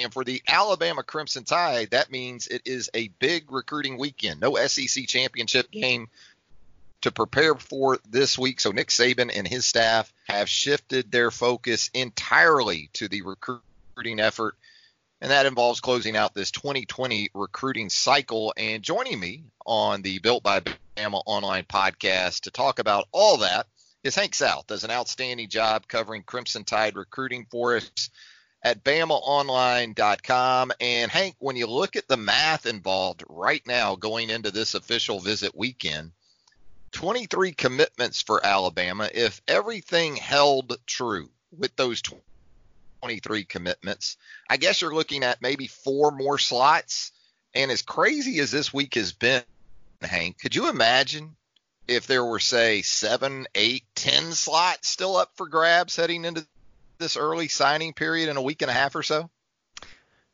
And for the Alabama Crimson Tide, that means it is a big recruiting weekend. No SEC championship game to prepare for this week. So Nick Saban and his staff have shifted their focus entirely to the recruiting effort. And that involves closing out this 2020 recruiting cycle. And joining me on the Built by Bama online podcast to talk about all that is Hank South. Does an outstanding job covering Crimson Tide recruiting for us at BamaOnline.com. And Hank, when you look at the math involved right now going into this official visit weekend, 23 commitments for Alabama. If everything held true with those 23 commitments, I guess you're looking at maybe four more slots. And as crazy as this week has been, Hank, could you imagine if there were, say, seven, eight, ten slots still up for grabs heading into this early signing period in a week and a half or so?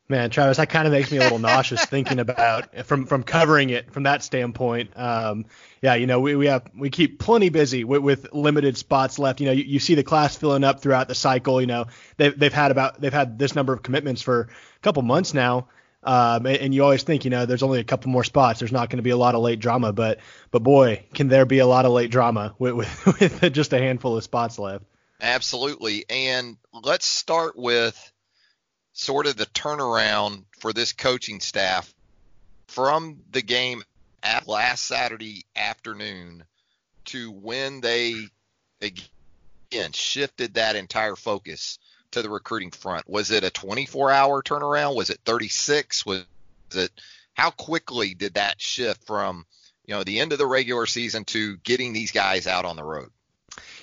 Man, Travis, that kind of makes me a little nauseous thinking about from from covering it from that standpoint. Um, yeah, you know, we, we have we keep plenty busy with, with limited spots left. You know, you, you, see the class filling up throughout the cycle. You know, they've they've had about they've had this number of commitments for a couple months now. Um, and, and, you always think, you know, there's only a couple more spots. There's not going to be a lot of late drama, but but boy, can there be a lot of late drama with, with, with just a handful of spots left. Absolutely. And let's start with sort of the turnaround for this coaching staff from the game at last Saturday afternoon to when they again shifted that entire focus to the recruiting front. Was it a 24 hour turnaround? Was it 36? Was it how quickly did that shift from you know the end of the regular season to getting these guys out on the road?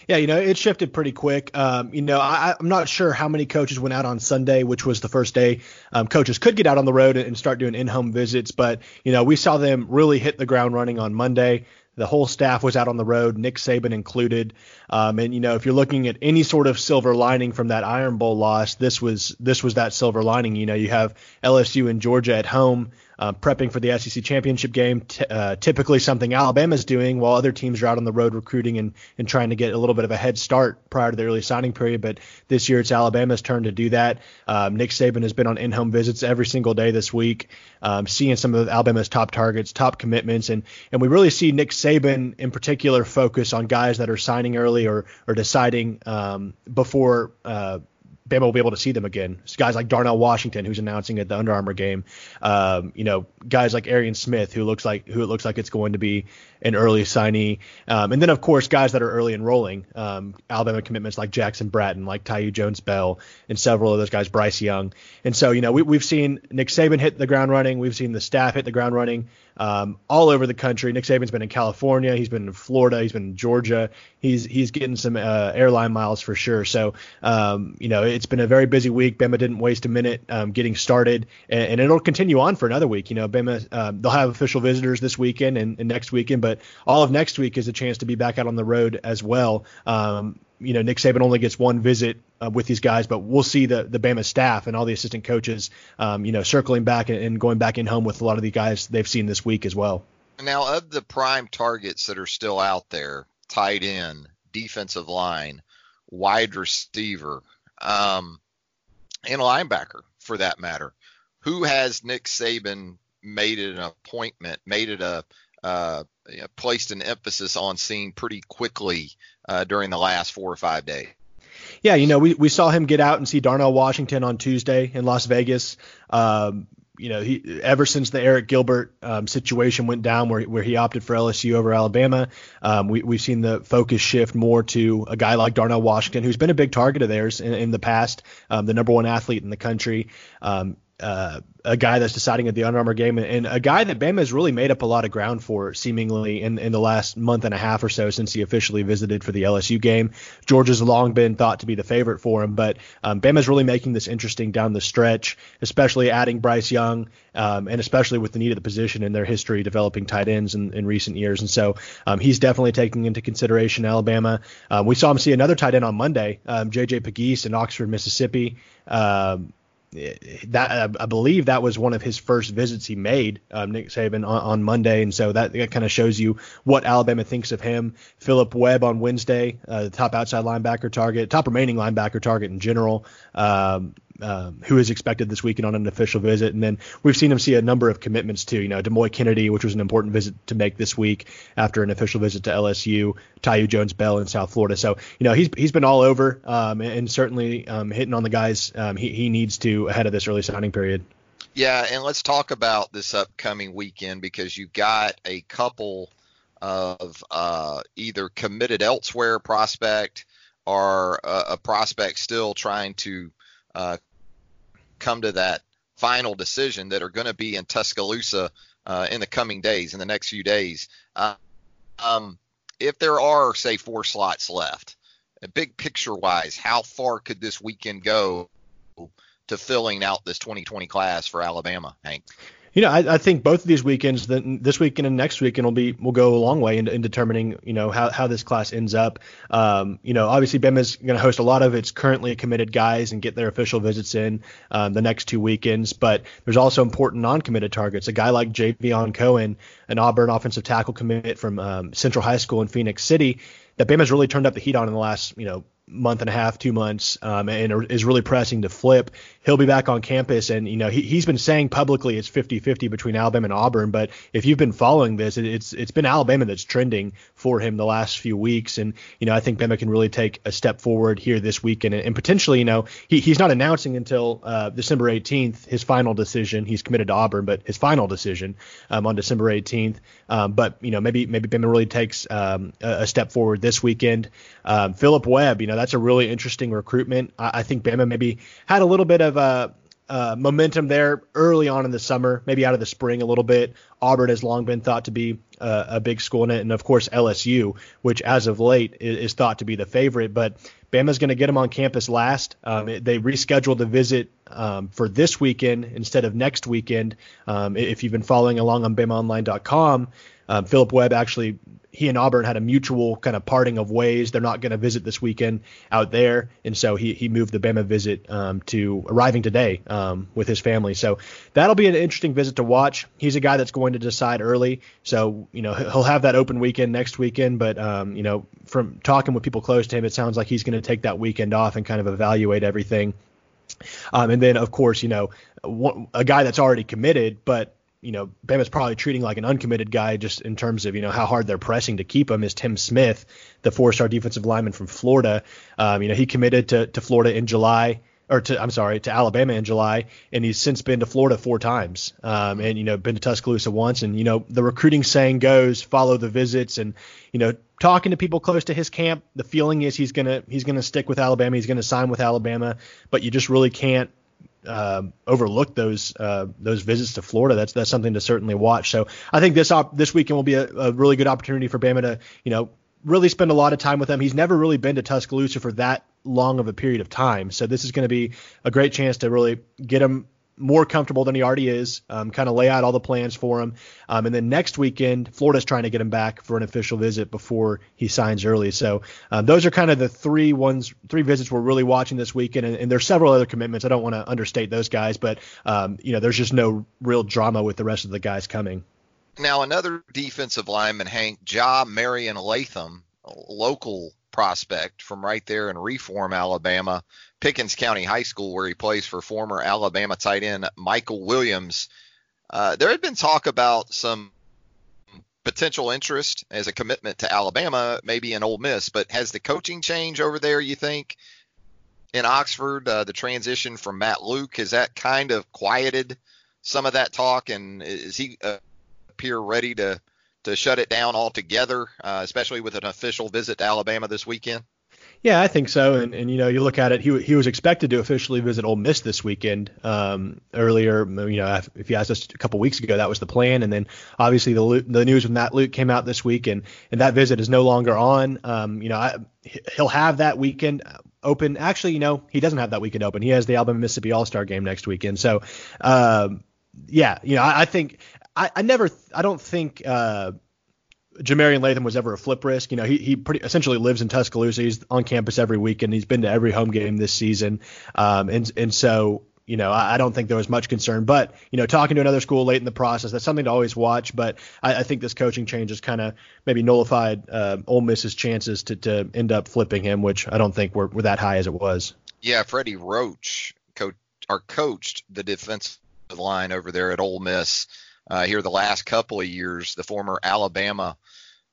Yeah, you know, it shifted pretty quick. Um, you know, I, am not sure how many coaches went out on Sunday, which was the first day um, coaches could get out on the road and start doing in-home visits. But you know, we saw them really hit the ground running on Monday. The whole staff was out on the road, Nick Saban included. Um, and you know, if you're looking at any sort of silver lining from that Iron Bowl loss, this was this was that silver lining. You know, you have LSU and Georgia at home uh, prepping for the SEC championship game. T- uh, typically, something Alabama's doing while other teams are out on the road recruiting and, and trying to get a little bit of a head start prior to the early signing period. But this year, it's Alabama's turn to do that. Um, Nick Saban has been on in-home visits every single day this week, um, seeing some of Alabama's top targets, top commitments, and and we really see Nick Saban in particular focus on guys that are signing early or or deciding um, before. Uh, Bama will be able to see them again. guys like Darnell Washington, who's announcing at the Under Armour game. Um, you know, guys like Arian Smith, who looks like who it looks like it's going to be an early signee. Um, and then of course guys that are early enrolling. Um, Alabama commitments like Jackson Bratton, like Thaiu Jones Bell, and several of those guys, Bryce Young. And so you know we, we've seen Nick Saban hit the ground running. We've seen the staff hit the ground running um, all over the country. Nick Saban's been in California, he's been in Florida, he's been in Georgia. He's he's getting some uh, airline miles for sure. So um, you know it's been a very busy week. Bama didn't waste a minute um, getting started, and, and, it'll continue on for another week. You know, Bama um, they'll have official visitors this weekend and, and, next weekend, but all of next week is a chance to be back out on the road as well. Um, you know, Nick Saban only gets one visit uh, with these guys, but we'll see the the Bama staff and all the assistant coaches, um, you know, circling back and, and, going back in home with a lot of the guys they've seen this week as well. Now, of the prime targets that are still out there, tight end, defensive line, wide receiver, um, and linebacker for that matter, who has Nick Saban made it an appointment, made it a uh, placed an emphasis on seeing pretty quickly uh, during the last four or five days. Yeah, you know, we, we saw him get out and see Darnell Washington on Tuesday in Las Vegas. Um, you know, he ever since the Arik Gilbert um, situation went down, where where he opted for LSU over Alabama, um, we we've seen the focus shift more to a guy like Darnell Washington, who's been a big target of theirs in, in the past, um, the number one athlete in the country. Uh, a guy that's deciding at the Under Armour game, and, and, a guy that Bama has really made up a lot of ground for, seemingly in, in the last month and a half or so since he officially visited for the LSU game. Georgia's long been thought to be the favorite for him, but um, Bama's really making this interesting down the stretch, especially adding Bryce Young, um, and especially with the need of the position in their history developing tight ends in, in recent years. And so um, he's definitely taking into consideration Alabama. Um, we saw him see another tight end on Monday, um, J.J. Pegues in Oxford, Mississippi. Um, that I believe that was one of his first visits he made, um, Nick Saban on, on, Monday, and so that, that kind of shows you what Alabama thinks of him. Philip Webb on Wednesday, uh, the top outside linebacker target, top remaining linebacker target in general. Um, um, who is expected this weekend on an official visit. And then we've seen him see a number of commitments too. You know, Demouy Kennedy, which was an important visit to make this week after an official visit to LSU, Thaiu Jones Bell in South Florida. So, you know, he's he's been all over um, and certainly um, hitting on the guys um, he, he needs to ahead of this early signing period. Yeah, and let's talk about this upcoming weekend because you've got a couple of uh, either committed elsewhere prospect or a, a prospect still trying to uh, come to that final decision that are going to be in Tuscaloosa uh, in the coming days, in the next few days. Uh, um, if there are, say, four slots left, big picture wise, how far could this weekend go to filling out this 2020 class for Alabama, Hank? You know, I, I, think both of these weekends, the, this weekend and next weekend, will be will go a long way in, in determining, you know, how, how this class ends up. Um, you know, obviously is going to host a lot of its currently committed guys and get their official visits in um, the next two weekends. But there's also important non-committed targets. A guy like Javion Cohen, an Auburn offensive tackle commit from um, Central High School in Phenix City, that Bama's really turned up the heat on in the last, you know, month and a half, two months, um, and is really pressing to flip. He'll be back on campus, and you know he, he's been saying publicly it's 50-50 between Alabama and Auburn. But if you've been following this, it, it's it's been Alabama that's trending for him the last few weeks, and you know I think Bama can really take a step forward here this weekend, and, and potentially you know he, he's not announcing until uh, December 18th his final decision. He's committed to Auburn, but his final decision um, on December 18th. Um, but you know maybe maybe Bama really takes um, a, a, step forward this weekend. Um, Philip Webb, you know that's a really interesting recruitment. I, I think Bama maybe had a little bit of uh, uh, momentum there early on in the summer, maybe out of the spring a little bit. Auburn has long been thought to be uh, a big school in it, and of course LSU, which as of late is, is thought to be the favorite. But Bama's going to get them on campus last. Um, it, they rescheduled the visit um, for this weekend instead of next weekend. Um, if you've been following along on BamaOnline.com, um, Philip Webb actually he and Auburn had a mutual kind of parting of ways. They're not going to visit this weekend out there, and so he he moved the Bama visit um, to arriving today um, with his family. So that'll be an interesting visit to watch. He's a guy that's going to decide early, so you know he'll have that open weekend next weekend. But um, you know, from talking with people close to him, it sounds like he's going to take that weekend off and kind of evaluate everything. Um, and then, of course, you know, a guy that's already committed, but you know, Bama's probably treating like an uncommitted guy just in terms of, you know, how hard they're pressing to keep him is Tim Smith, the four-star defensive lineman from Florida. Um, you know, he committed to, to Florida in July or to I'm sorry to Alabama in July, and he's since been to Florida four times, um, and you know been to Tuscaloosa once, and you know the recruiting saying goes follow the visits, and you know talking to people close to his camp, the feeling is he's gonna he's gonna stick with Alabama, he's gonna sign with Alabama, but you just really can't uh, overlook those uh, those visits to Florida. That's that's something to certainly watch. So I think this op- this weekend will be a, a, really good opportunity for Bama to you know really spend a lot of time with them. He's never really been to Tuscaloosa for that long of a period of time, so this is going to be a great chance to really get him more comfortable than he already is. Um, kind of lay out all the plans for him, um, and then next weekend, Florida's trying to get him back for an official visit before he signs early. So um, those are kind of the three ones, three visits we're really watching this weekend, and, and there's several other commitments. I don't want to understate those guys, but um, you know, there's just no real drama with the rest of the guys coming. Now another defensive lineman, Hank Jah-Marien Latham, local prospect from right there in Reform, Alabama, Pickens County High School, where he plays for former Alabama tight end Michael Williams. Uh, there had been talk about some potential interest as a commitment to Alabama, maybe an Ole Miss, but has the coaching change over there, you think, in Oxford? Uh, the transition from Matt Luke has that kind of quieted some of that talk, and is he uh, appear ready to to shut it down altogether, uh, especially with an official visit to Alabama this weekend? Yeah, I think so. And, and you know, you look at it, he he was expected to officially visit Ole Miss this weekend. Um, earlier, you know, if you asked us a couple weeks ago, that was the plan. And then obviously the the news with that Luke came out this week, and and that visit is no longer on. Um, you know, I, he'll have that weekend open. Actually, you know, he doesn't have that weekend open. He has the Alabama Mississippi All Star game next weekend. So, um, yeah, you know, I, I think I, I never, I don't think. Uh, Jah-Marien Latham was ever a flip risk. You know, he he pretty essentially lives in Tuscaloosa. He's on campus every weekend. He's been to every home game this season, um, and and so you know, I, don't think there was much concern. But you know, talking to another school late in the process, that's something to always watch. But I, I think this coaching change has kind of maybe nullified uh, Ole Miss's chances to to end up flipping him, which I don't think were, were that high as it was. Yeah, Freddie Roach, coach, or coached the defensive line over there at Ole Miss uh, here the last couple of years, the former Alabama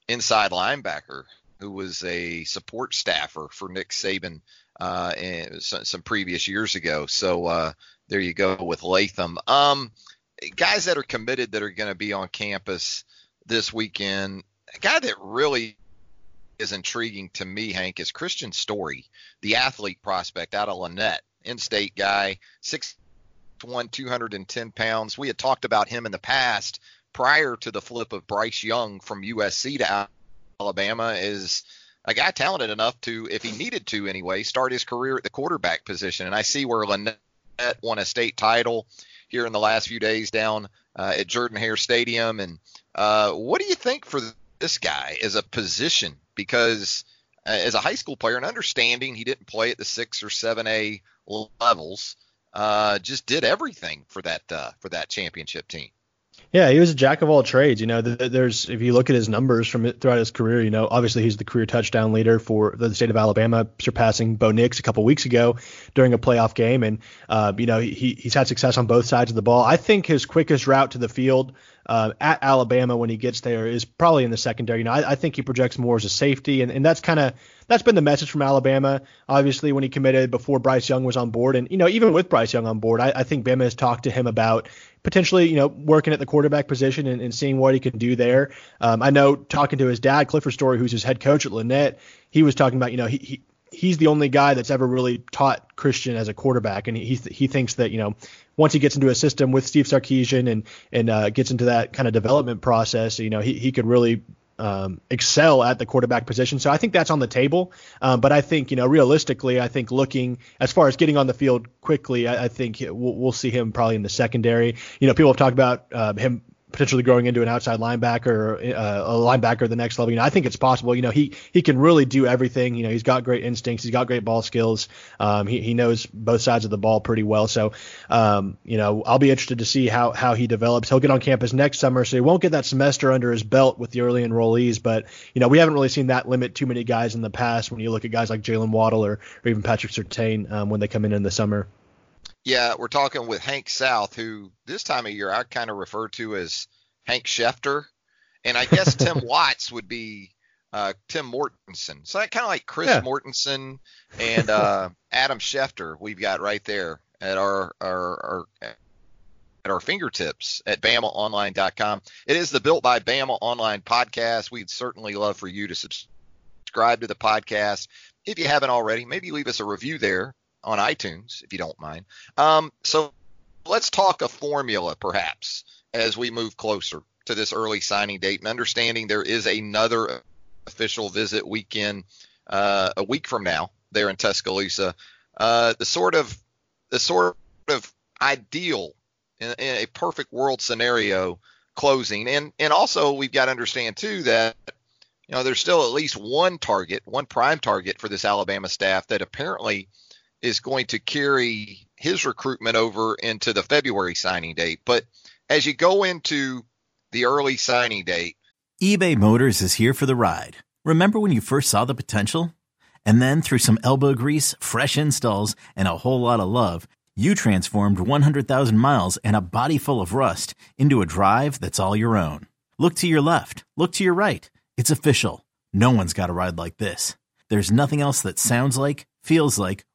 inside linebacker who was a support staffer for Nick Saban uh, some, some, previous years ago. So uh, there you go with Latham. Um, guys that are committed that are going to be on campus this weekend. A guy that really is intriguing to me, Hank, is Kristian Story, the athlete prospect out of Lanett, in-state guy, six one, 210 pounds. We had talked about him in the past prior to the flip of Bryce Young from USC to Alabama is a guy talented enough to, if he needed to anyway, start his career at the quarterback position. And I see where Lanett won a state title here in the last few days down uh, at Jordan Hare Stadium. And uh, what do you think for this guy as a position? Because uh, as a high school player, and understanding he didn't play at the six or seven A levels, uh, just did everything for that uh, for that championship team. Yeah, he was a jack of all trades. You know, there's if you look at his numbers from throughout his career, you know, obviously he's the career touchdown leader for the state of Alabama, surpassing Bo Nix a couple weeks ago during a playoff game, and uh, you know he he's had success on both sides of the ball. I think his quickest route to the field uh, at Alabama when he gets there is probably in the secondary. You know, I, I think he projects more as a safety, and, and that's kind of that's been the message from Alabama. Obviously, when he committed before Bryce Young was on board, and you know, even with Bryce Young on board, I, I think Bama has talked to him about potentially, you know, working at the quarterback position and, and seeing what he can do there. Um, I know talking to his dad, Clifford Story, who's his head coach at Lanett, he was talking about, you know, he, he he's the only guy that's ever really taught Kristian as a quarterback, and he he thinks that you know once he gets into a system with Steve Sarkisian and and uh, gets into that kind of development process, you know, he he could really um, excel at the quarterback position. So I think that's on the table. Um, but I think, you know, realistically, I think looking as far as getting on the field quickly, I, I think we'll, we'll, see him probably in the secondary. You know, people have talked about uh, him potentially growing into an outside linebacker uh, a linebacker the next level. You know, I think it's possible. You know, he he can really do everything. You know, he's got great instincts. He's got great ball skills. Um, he he knows both sides of the ball pretty well. So, um, you know, I'll be interested to see how how he develops. He'll get on campus next summer, so he won't get that semester under his belt with the early enrollees. But you know, we haven't really seen that limit too many guys in the past. When you look at guys like Jaylen Waddle or, or even Patrick Surtain um, when they come in in the summer. Yeah, we're talking with Hank South, who this time of year I kind of refer to as Hank Schefter, and I guess Tim Watts would be uh, Tim Mortensen. So kind of like Chris yeah. Mortensen and uh, Adam Schefter we've got right there at our, our, our at our fingertips at BamaOnline.com. It is the Built by Bama Online podcast. We'd certainly love for you to subscribe to the podcast. If you haven't already, maybe leave us a review there on iTunes if you don't mind. Um, so let's talk a formula perhaps as we move closer to this early signing date and understanding there is another official visit weekend uh, a week from now there in Tuscaloosa. Uh, the sort of the sort of ideal in, in, a perfect world scenario closing, and and also we've got to understand too that you know there's still at least one target, one prime target for this Alabama staff that apparently is going to carry his recruitment over into the February signing date, but as you go into the early signing date. eBay Motors is here for the ride. Remember when you first saw the potential? And then through some elbow grease, fresh installs, and a whole lot of love, you transformed 100,000 miles and a body full of rust into a drive that's all your own. Look to your left, look to your right. It's official. No one's got a ride like this. There's nothing else that sounds like, feels like,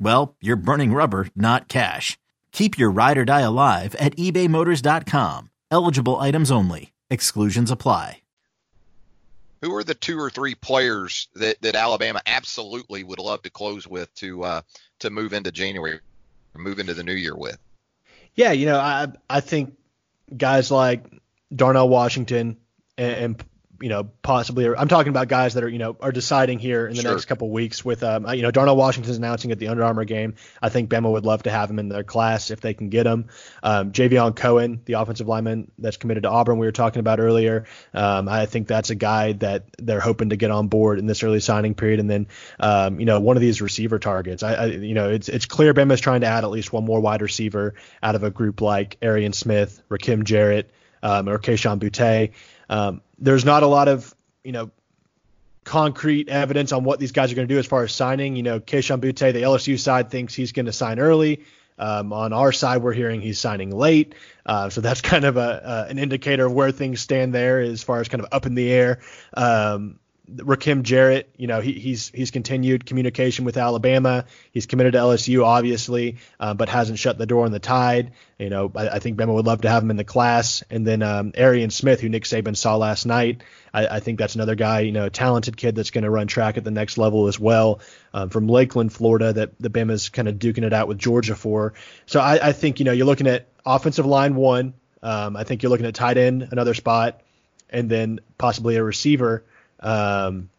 well, you're burning rubber, not cash. Keep your ride or die alive at ebaymotors.com. Eligible items only. Exclusions apply. Who are the two or three players that, that Alabama absolutely would love to close with to uh, to move into January, move into the new year with? Yeah, you know, I I think guys like Darnell Washington and, and you know, possibly. I'm talking about guys that are, you know, are deciding here in the sure. next couple weeks. With, um, you know, Darnell Washington's announcing at the Under Armour game. I think Bama would love to have him in their class if they can get him. Um, Javion Cohen, the offensive lineman that's committed to Auburn, we were talking about earlier. Um, I think that's a guy that they're hoping to get on board in this early signing period. And then, um, you know, one of these receiver targets. I, I, you know, it's it's clear Bama's trying to add at least one more wide receiver out of a group like Arian Smith, Rakim Jarrett, um, or Kayshon Boutte. Um, there's not a lot of you know concrete evidence on what these guys are going to do as far as signing. You know, Kayshon Boutte, the LSU side thinks he's going to sign early. Um, on our side, we're hearing he's signing late, uh, so that's kind of a uh, an indicator of where things stand there as far as kind of up in the air. Um, Rakim Jarrett, you know, he, he's he's continued communication with Alabama. He's committed to LSU, obviously, uh, but hasn't shut the door on the Tide. You know, I, I, think Bama would love to have him in the class. And then um, Arian Smith, who Nick Saban saw last night, I, I think that's another guy, you know, a talented kid that's going to run track at the next level as well, um, from Lakeland, Florida, that the Bama's kind of duking it out with Georgia for. So I, I think you know you're looking at offensive line one. Um, I think you're looking at tight end another spot, and then possibly a receiver um,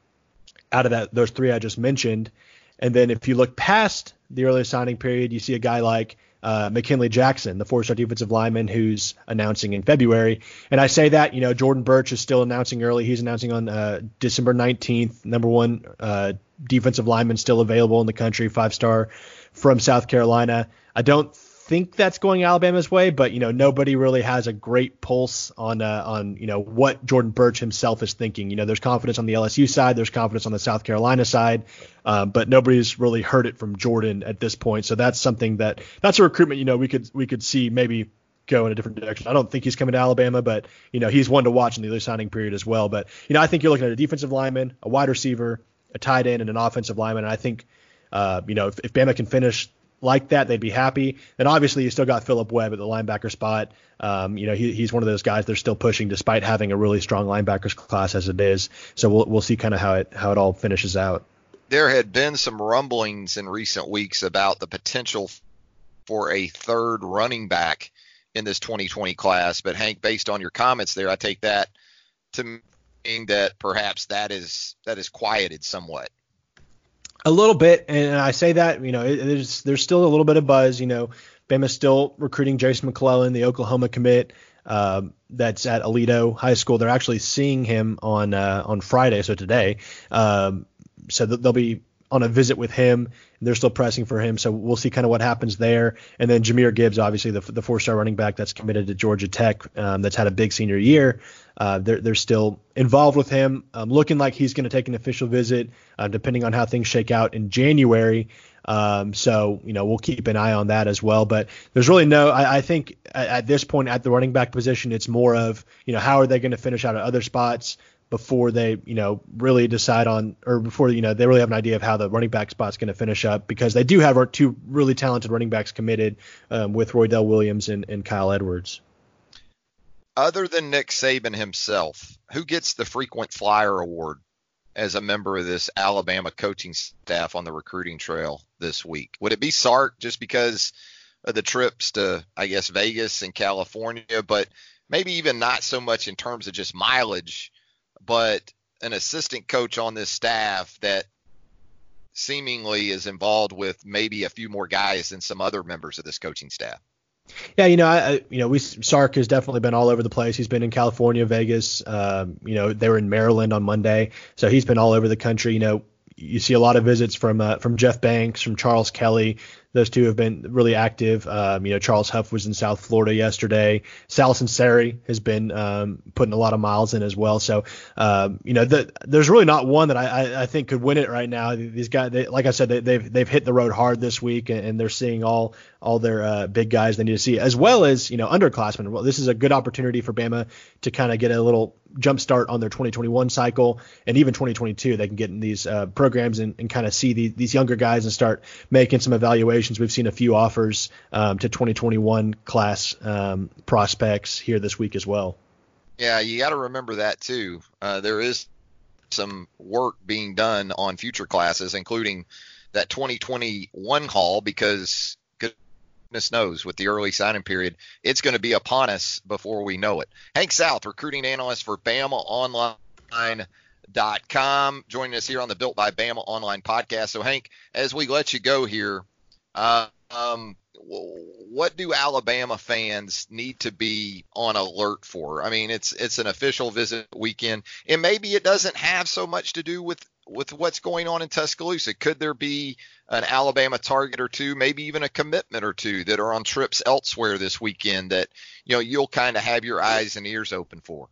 out of that those three I just mentioned. And then if you look past the early signing period, you see a guy like uh, McKinley Jackson, the four-star defensive lineman who's announcing in February. And I say that, you know, Jordan Burch is still announcing early. He's announcing on uh, December 19th, number one uh, defensive lineman still available in the country, five-star from South Carolina. I don't think that's going Alabama's way, but you know nobody really has a great pulse on uh, on you know what Jordan Burch himself is thinking. You know, there's confidence on the LSU side, there's confidence on the South Carolina side, um, but nobody's really heard it from Jordan at this point. So that's something that that's a recruitment. You know, we could we could see maybe go in a different direction. I don't think he's coming to Alabama, but you know he's one to watch in the early signing period as well. But you know I think you're looking at a defensive lineman, a wide receiver, a tight end, and an offensive lineman. And I think uh, you know if, if Bama can finish like that, they'd be happy. And obviously you still got Philip Webb at the linebacker spot. Um, you know, he, he's one of those guys they're still pushing despite having a really strong linebackers class as it is. So we'll we'll see kind of how it how it all finishes out. There had been some rumblings in recent weeks about the potential for a third running back in this 2020 class, but Hank, based on your comments there, I take that to mean that perhaps that is that is quieted somewhat. A little bit, and I say that you know it, there's there's still a little bit of buzz. You know, Bama's still recruiting Jason McClellan, the Oklahoma commit. Um, that's at Aledo High School. They're actually seeing him on uh, on Friday, so today. Um, so they'll be on a visit with him. They're still pressing for him, so we'll see kind of what happens there. And then Jahmyr Gibbs, obviously the, the four-star running back that's committed to Georgia Tech, um, that's had a big senior year. Uh, they're, they're still involved with him, um, looking like he's going to take an official visit, uh, depending on how things shake out in January. Um, so you know we'll keep an eye on that as well. But there's really no. I, I think at, at, this point at the running back position, it's more of you know how are they going to finish out at other spots before they, you know, really decide on, or before, you know, they really have an idea of how the running back spot's going to finish up because they do have two really talented running backs committed um, with Roydell Williams and, and Kyle Edwards. Other than Nick Saban himself, who gets the frequent flyer award as a member of this Alabama coaching staff on the recruiting trail this week? Would it be Sark just because of the trips to, I guess, Vegas and California, but maybe even not so much in terms of just mileage but an assistant coach on this staff that seemingly is involved with maybe a few more guys than some other members of this coaching staff. Yeah, you know, I, you know, we Sark has definitely been all over the place. He's been in California, Vegas. Um, you know, they were in Maryland on Monday, so he's been all over the country. You know, you see a lot of visits from uh, from Jeff Banks, from Charles Kelly, those two have been really active. Um, you know, Charles Huff was in South Florida yesterday. Sal Sunseri has been um, putting a lot of miles in as well. So, um, you know, the, there's really not one that I, I, I, think could win it right now. These guys, they, like I said, they, have they've, they've hit the road hard this week, and, and they're seeing all all their uh, big guys they need to see, as well as you know underclassmen. Well, this is a good opportunity for Bama to kind of get a little jump start on their 2021 cycle and even 2022. They can get in these uh, programs and, and kind of see the, these younger guys and start making some evaluations. We've seen a few offers um, to 2021 class um, prospects here this week as well. Yeah, you got to remember that too. Uh, there is some work being done on future classes, including that 2021 call, because goodness knows with the early signing period, it's going to be upon us before we know it. Hank South, recruiting analyst for Bama Online. Dot com joining us here on the Built by Bama online podcast. So Hank, as we let you go here, uh, um, what do Alabama fans need to be on alert for? I mean, it's it's an official visit weekend, and maybe it doesn't have so much to do with with what's going on in Tuscaloosa. Could there be an Alabama target or two, maybe even a commitment or two that are on trips elsewhere this weekend that you know you'll kind of have your eyes and ears open for?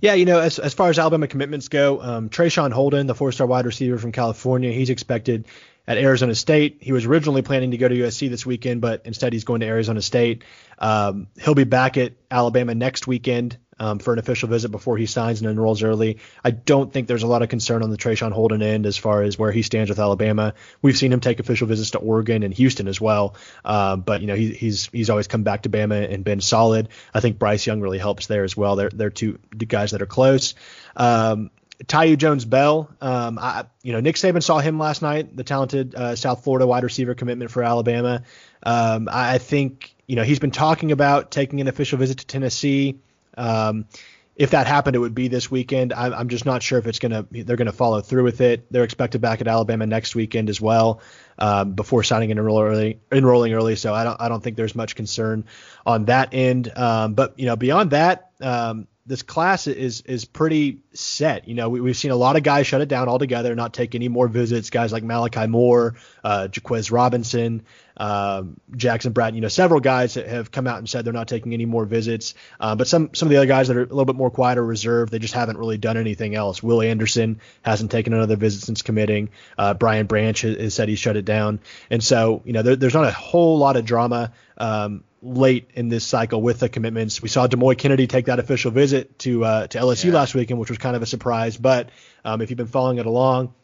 Yeah, you know, as, as far as Alabama commitments go, um, Traeshon Holden, the four-star wide receiver from California, he's expected at Arizona State. He was originally planning to go to USC this weekend, but instead he's going to Arizona State. Um, he'll be back at Alabama next weekend um, for an official visit before he signs and enrolls early. I don't think there's a lot of concern on the Traeshon Holden end as far as where he stands with Alabama. We've seen him take official visits to Oregon and Houston as well, uh, but you know he, he's he's always come back to Bama and been solid. I think Bryce Young really helps there as well. They're they're two guys that are close. Um, Thaiu Jones Bell, um, I, you know, Nick Saban saw him last night, the talented uh, South Florida wide receiver commitment for Alabama. Um, I think, you know, he's been talking about taking an official visit to Tennessee. Um, if that happened, it would be this weekend. I'm, I'm just not sure if it's gonna they're gonna follow through with it. They're expected back at Alabama next weekend as well, um, before signing and enroll early, enrolling early. So I don't I don't think there's much concern on that end. Um, but you know beyond that, um, this class is is pretty set. You know, we, have seen a lot of guys shut it down altogether, not take any more visits. Guys like Malachi Moore, uh, Jahquez Robinson, um, Jackson Bratt. You know, several guys that have come out and said they're not taking any more visits. Uh, but some some of the other guys that are a little bit more quiet or reserved, they just haven't really done anything else. Will Anderson hasn't taken another visit since committing. Uh, Brian Branch has, has, said he shut it down, and so you know there, there's not a whole lot of drama. Um, late in this cycle with the commitments. We saw Demouy Kennedy take that official visit to uh, to LSU yeah. last weekend, which was kind of a surprise. But um, if you've been following it along,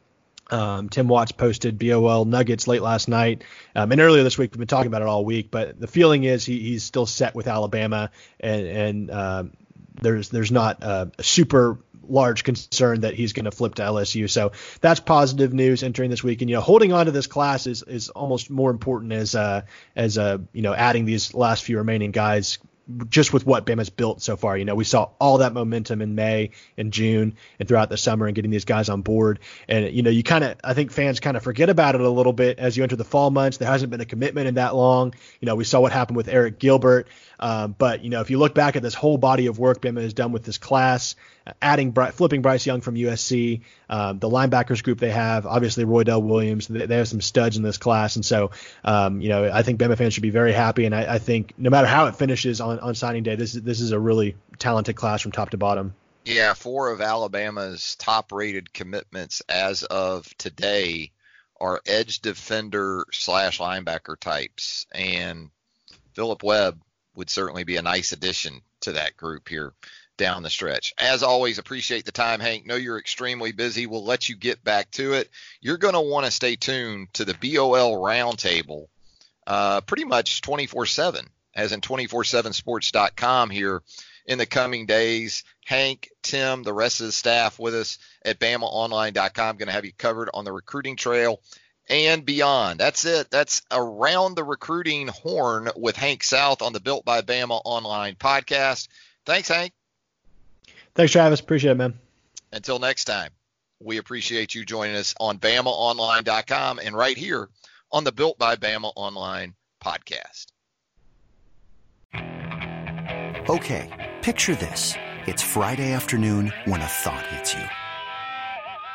um, Tim Watts posted BOL Nuggets late last night, um, and earlier this week we've been talking about it all week. But the feeling is he, he's still set with Alabama, and, and um, there's there's not a super large concern that he's going to flip to LSU. So that's positive news entering this week. And you know, holding on to this class is is almost more important as uh as uh you know adding these last few remaining guys just with what Bama's built so far. You know, we saw all that momentum in May and June and throughout the summer and getting these guys on board. And, you know, you kind of, I think fans kind of forget about it a little bit as you enter the fall months. There hasn't been a commitment in that long. You know, we saw what happened with Arik Gilbert. Um, but, you know, if you look back at this whole body of work Bama has done with this class, adding flipping Bryce Young from USC, um, the linebackers group they have, obviously Roydell Williams, they, they, have some studs in this class, and so um, you know I think Bama fans should be very happy, and I, I, think no matter how it finishes on, on signing day, this is this is a really talented class from top to bottom. Yeah, four of Alabama's top-rated commitments as of today are edge defender slash linebacker types, and Philip Webb would certainly be a nice addition to that group here down the stretch. As always, appreciate the time, Hank. Know you're extremely busy. We'll let you get back to it. You're going to want to stay tuned to the BOL Roundtable uh, pretty much 24 7, as in 24 7sports.com here in the coming days. Hank, Tim, the rest of the staff with us at BamaOnline.com. Going to have you covered on the recruiting trail and beyond. That's it. That's around the recruiting horn with Hank South on the Built by Bama online podcast. Thanks, Hank. Thanks, Travis. Appreciate it, man. Until next time, we appreciate you joining us on BamaOnline.com and right here on the Built by Bama Online podcast. Okay, picture this. It's Friday afternoon when a thought hits you.